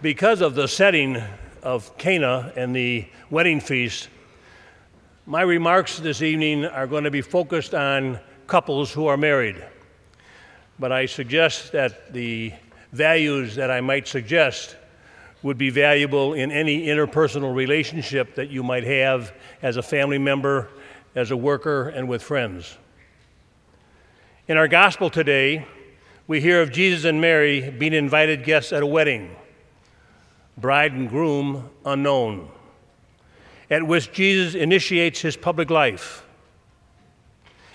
Because of the setting of Cana and the wedding feast, my remarks this evening are going to be focused on couples who are married. But I suggest that the values that I might suggest would be valuable in any interpersonal relationship that you might have as a family member, as a worker, and with friends. In our gospel today, we hear of Jesus and Mary being invited guests at a wedding, bride and groom unknown, at which Jesus initiates his public life.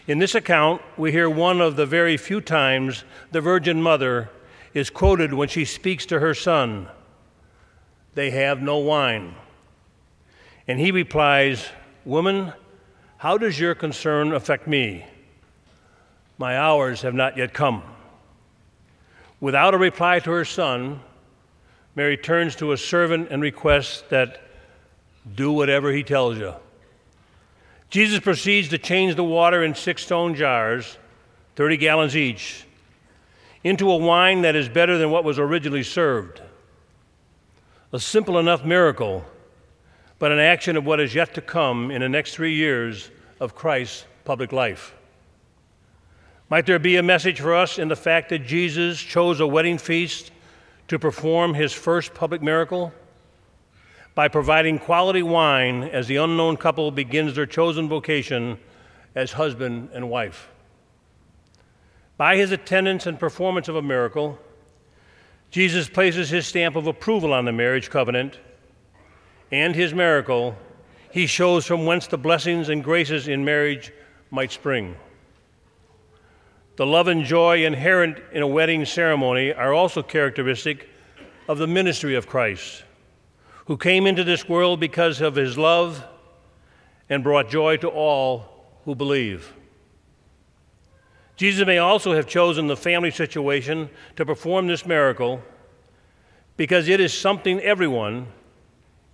In this account, we hear one of the very few times the Virgin Mother is quoted when she speaks to her son They have no wine. And he replies, Woman, how does your concern affect me? My hours have not yet come. Without a reply to her son, Mary turns to a servant and requests that do whatever he tells you. Jesus proceeds to change the water in six stone jars, 30 gallons each, into a wine that is better than what was originally served. A simple enough miracle, but an action of what is yet to come in the next three years of Christ's public life. Might there be a message for us in the fact that Jesus chose a wedding feast to perform his first public miracle? By providing quality wine as the unknown couple begins their chosen vocation as husband and wife. By his attendance and performance of a miracle, Jesus places his stamp of approval on the marriage covenant and his miracle. He shows from whence the blessings and graces in marriage might spring. The love and joy inherent in a wedding ceremony are also characteristic of the ministry of Christ, who came into this world because of his love and brought joy to all who believe. Jesus may also have chosen the family situation to perform this miracle because it is something everyone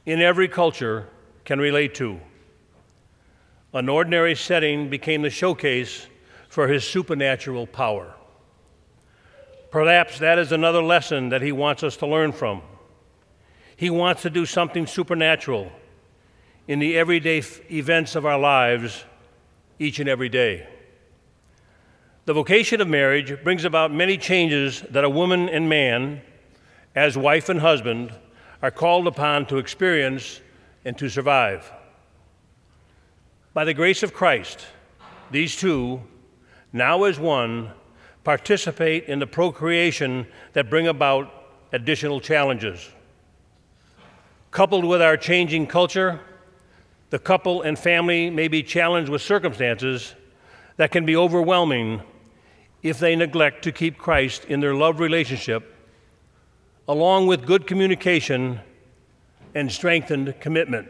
in every culture can relate to. An ordinary setting became the showcase for his supernatural power. Perhaps that is another lesson that he wants us to learn from. He wants to do something supernatural in the everyday f- events of our lives each and every day. The vocation of marriage brings about many changes that a woman and man, as wife and husband, are called upon to experience and to survive. By the grace of Christ, these two now as one, participate in the procreation that bring about additional challenges. Coupled with our changing culture, the couple and family may be challenged with circumstances that can be overwhelming if they neglect to keep Christ in their love relationship, along with good communication and strengthened commitment.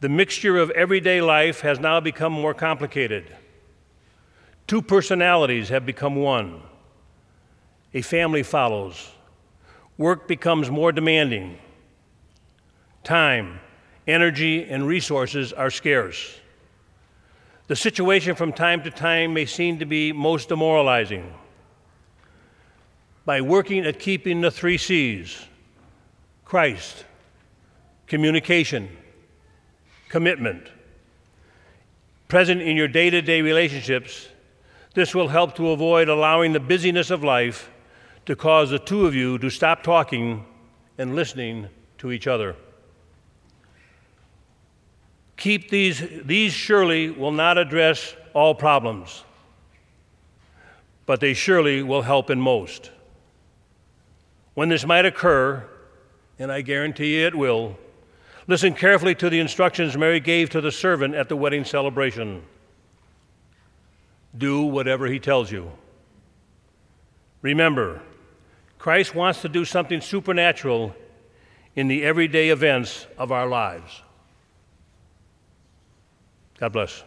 The mixture of everyday life has now become more complicated. Two personalities have become one. A family follows. Work becomes more demanding. Time, energy, and resources are scarce. The situation from time to time may seem to be most demoralizing. By working at keeping the three C's Christ, communication, commitment present in your day to day relationships this will help to avoid allowing the busyness of life to cause the two of you to stop talking and listening to each other. Keep these, these surely will not address all problems, but they surely will help in most. When this might occur, and I guarantee it will, listen carefully to the instructions Mary gave to the servant at the wedding celebration do whatever he tells you. Remember, Christ wants to do something supernatural in the everyday events of our lives. God bless.